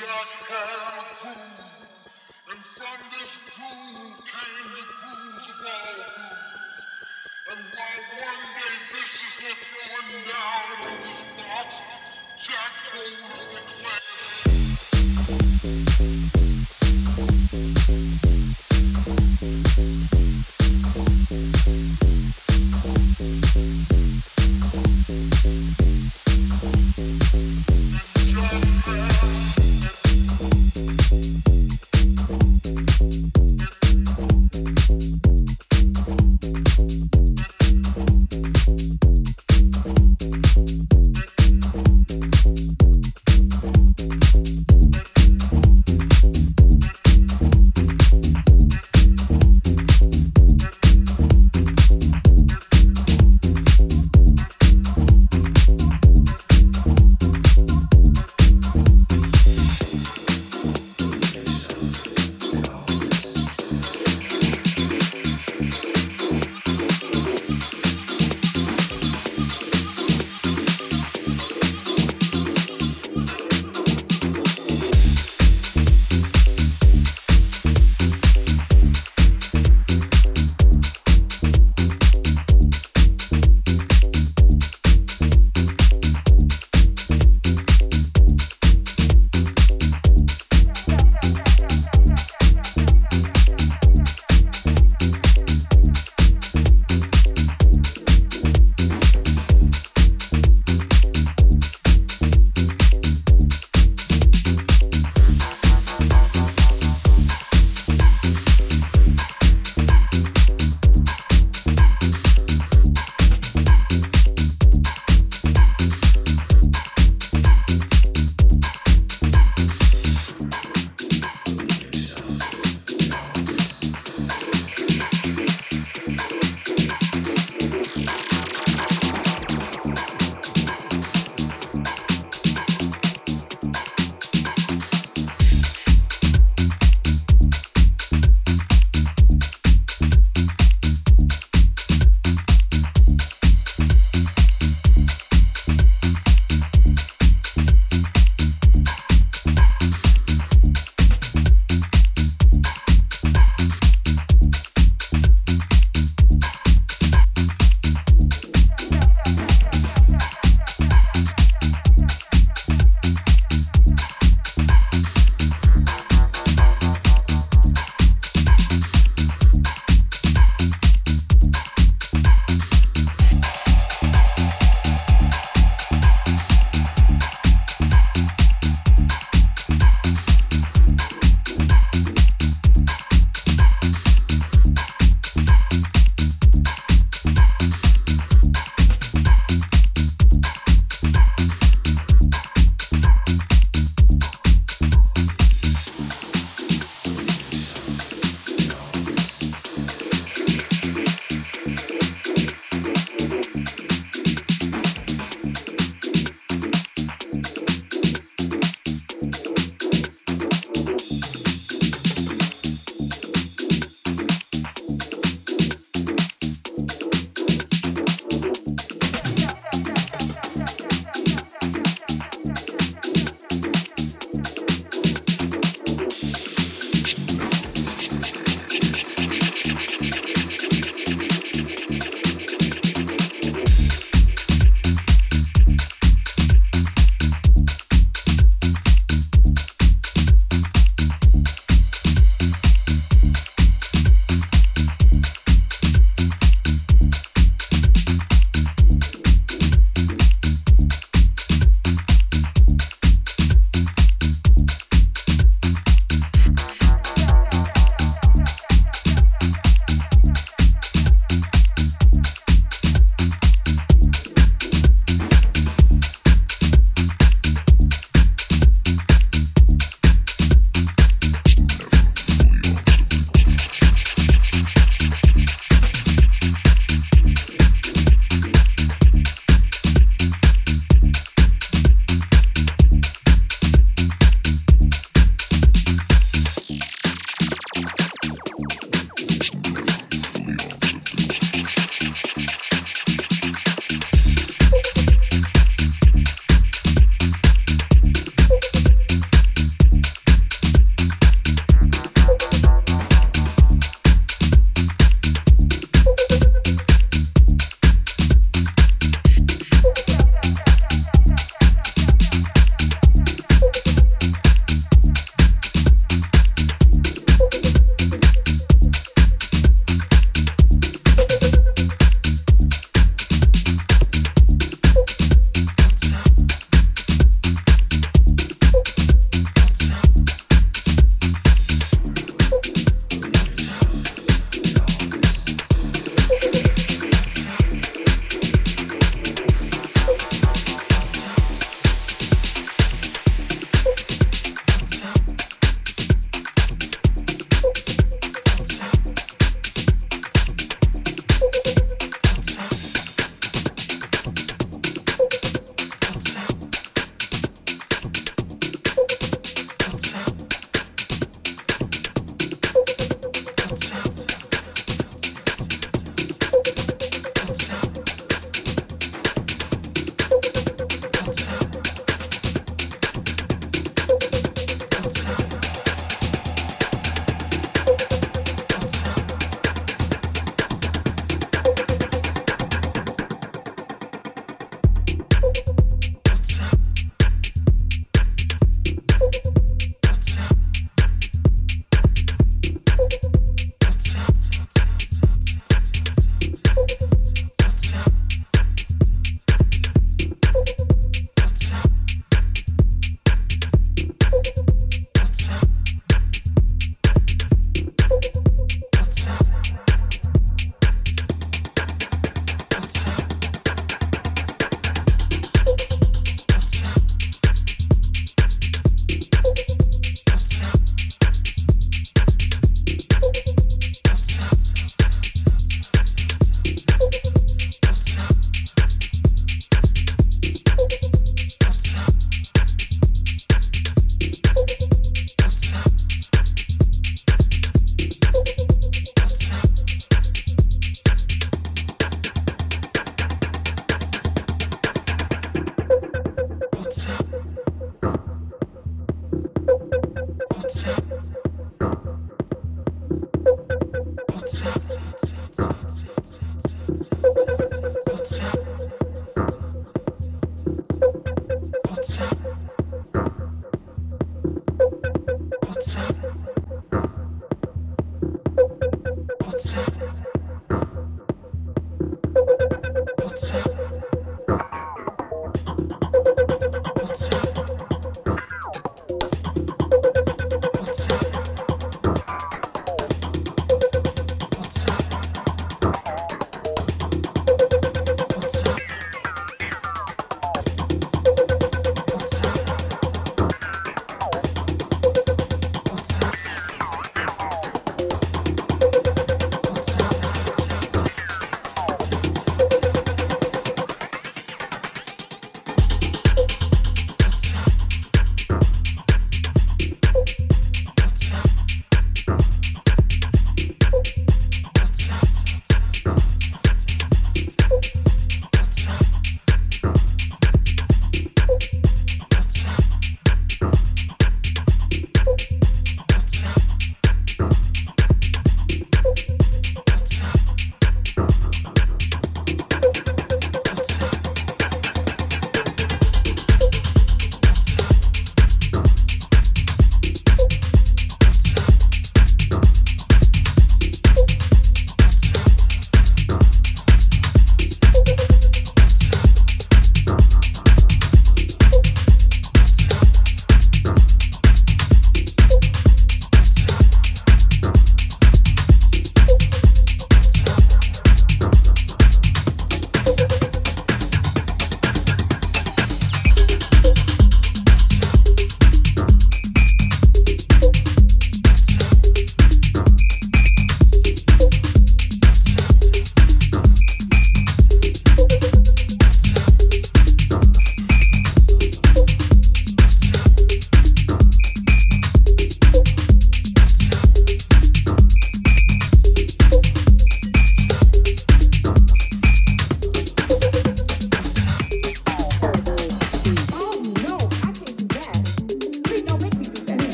George.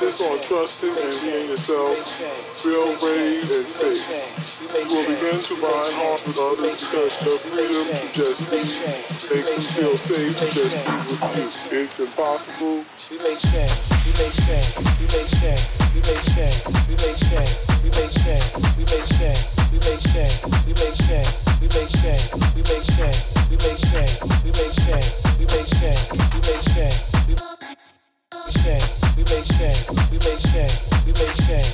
insist on trusting and being yourself, feel brave and safe. You will begin to bind hearts with others because the freedom to just be makes them feel safe to just be with you. It's impossible. We may change, we may change, we may change, we may change, we may change, we may change, we may change, we may change, we may change, we may change, we may change, we may change, we may change, we make change. we make change.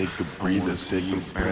take a breather, take a breath.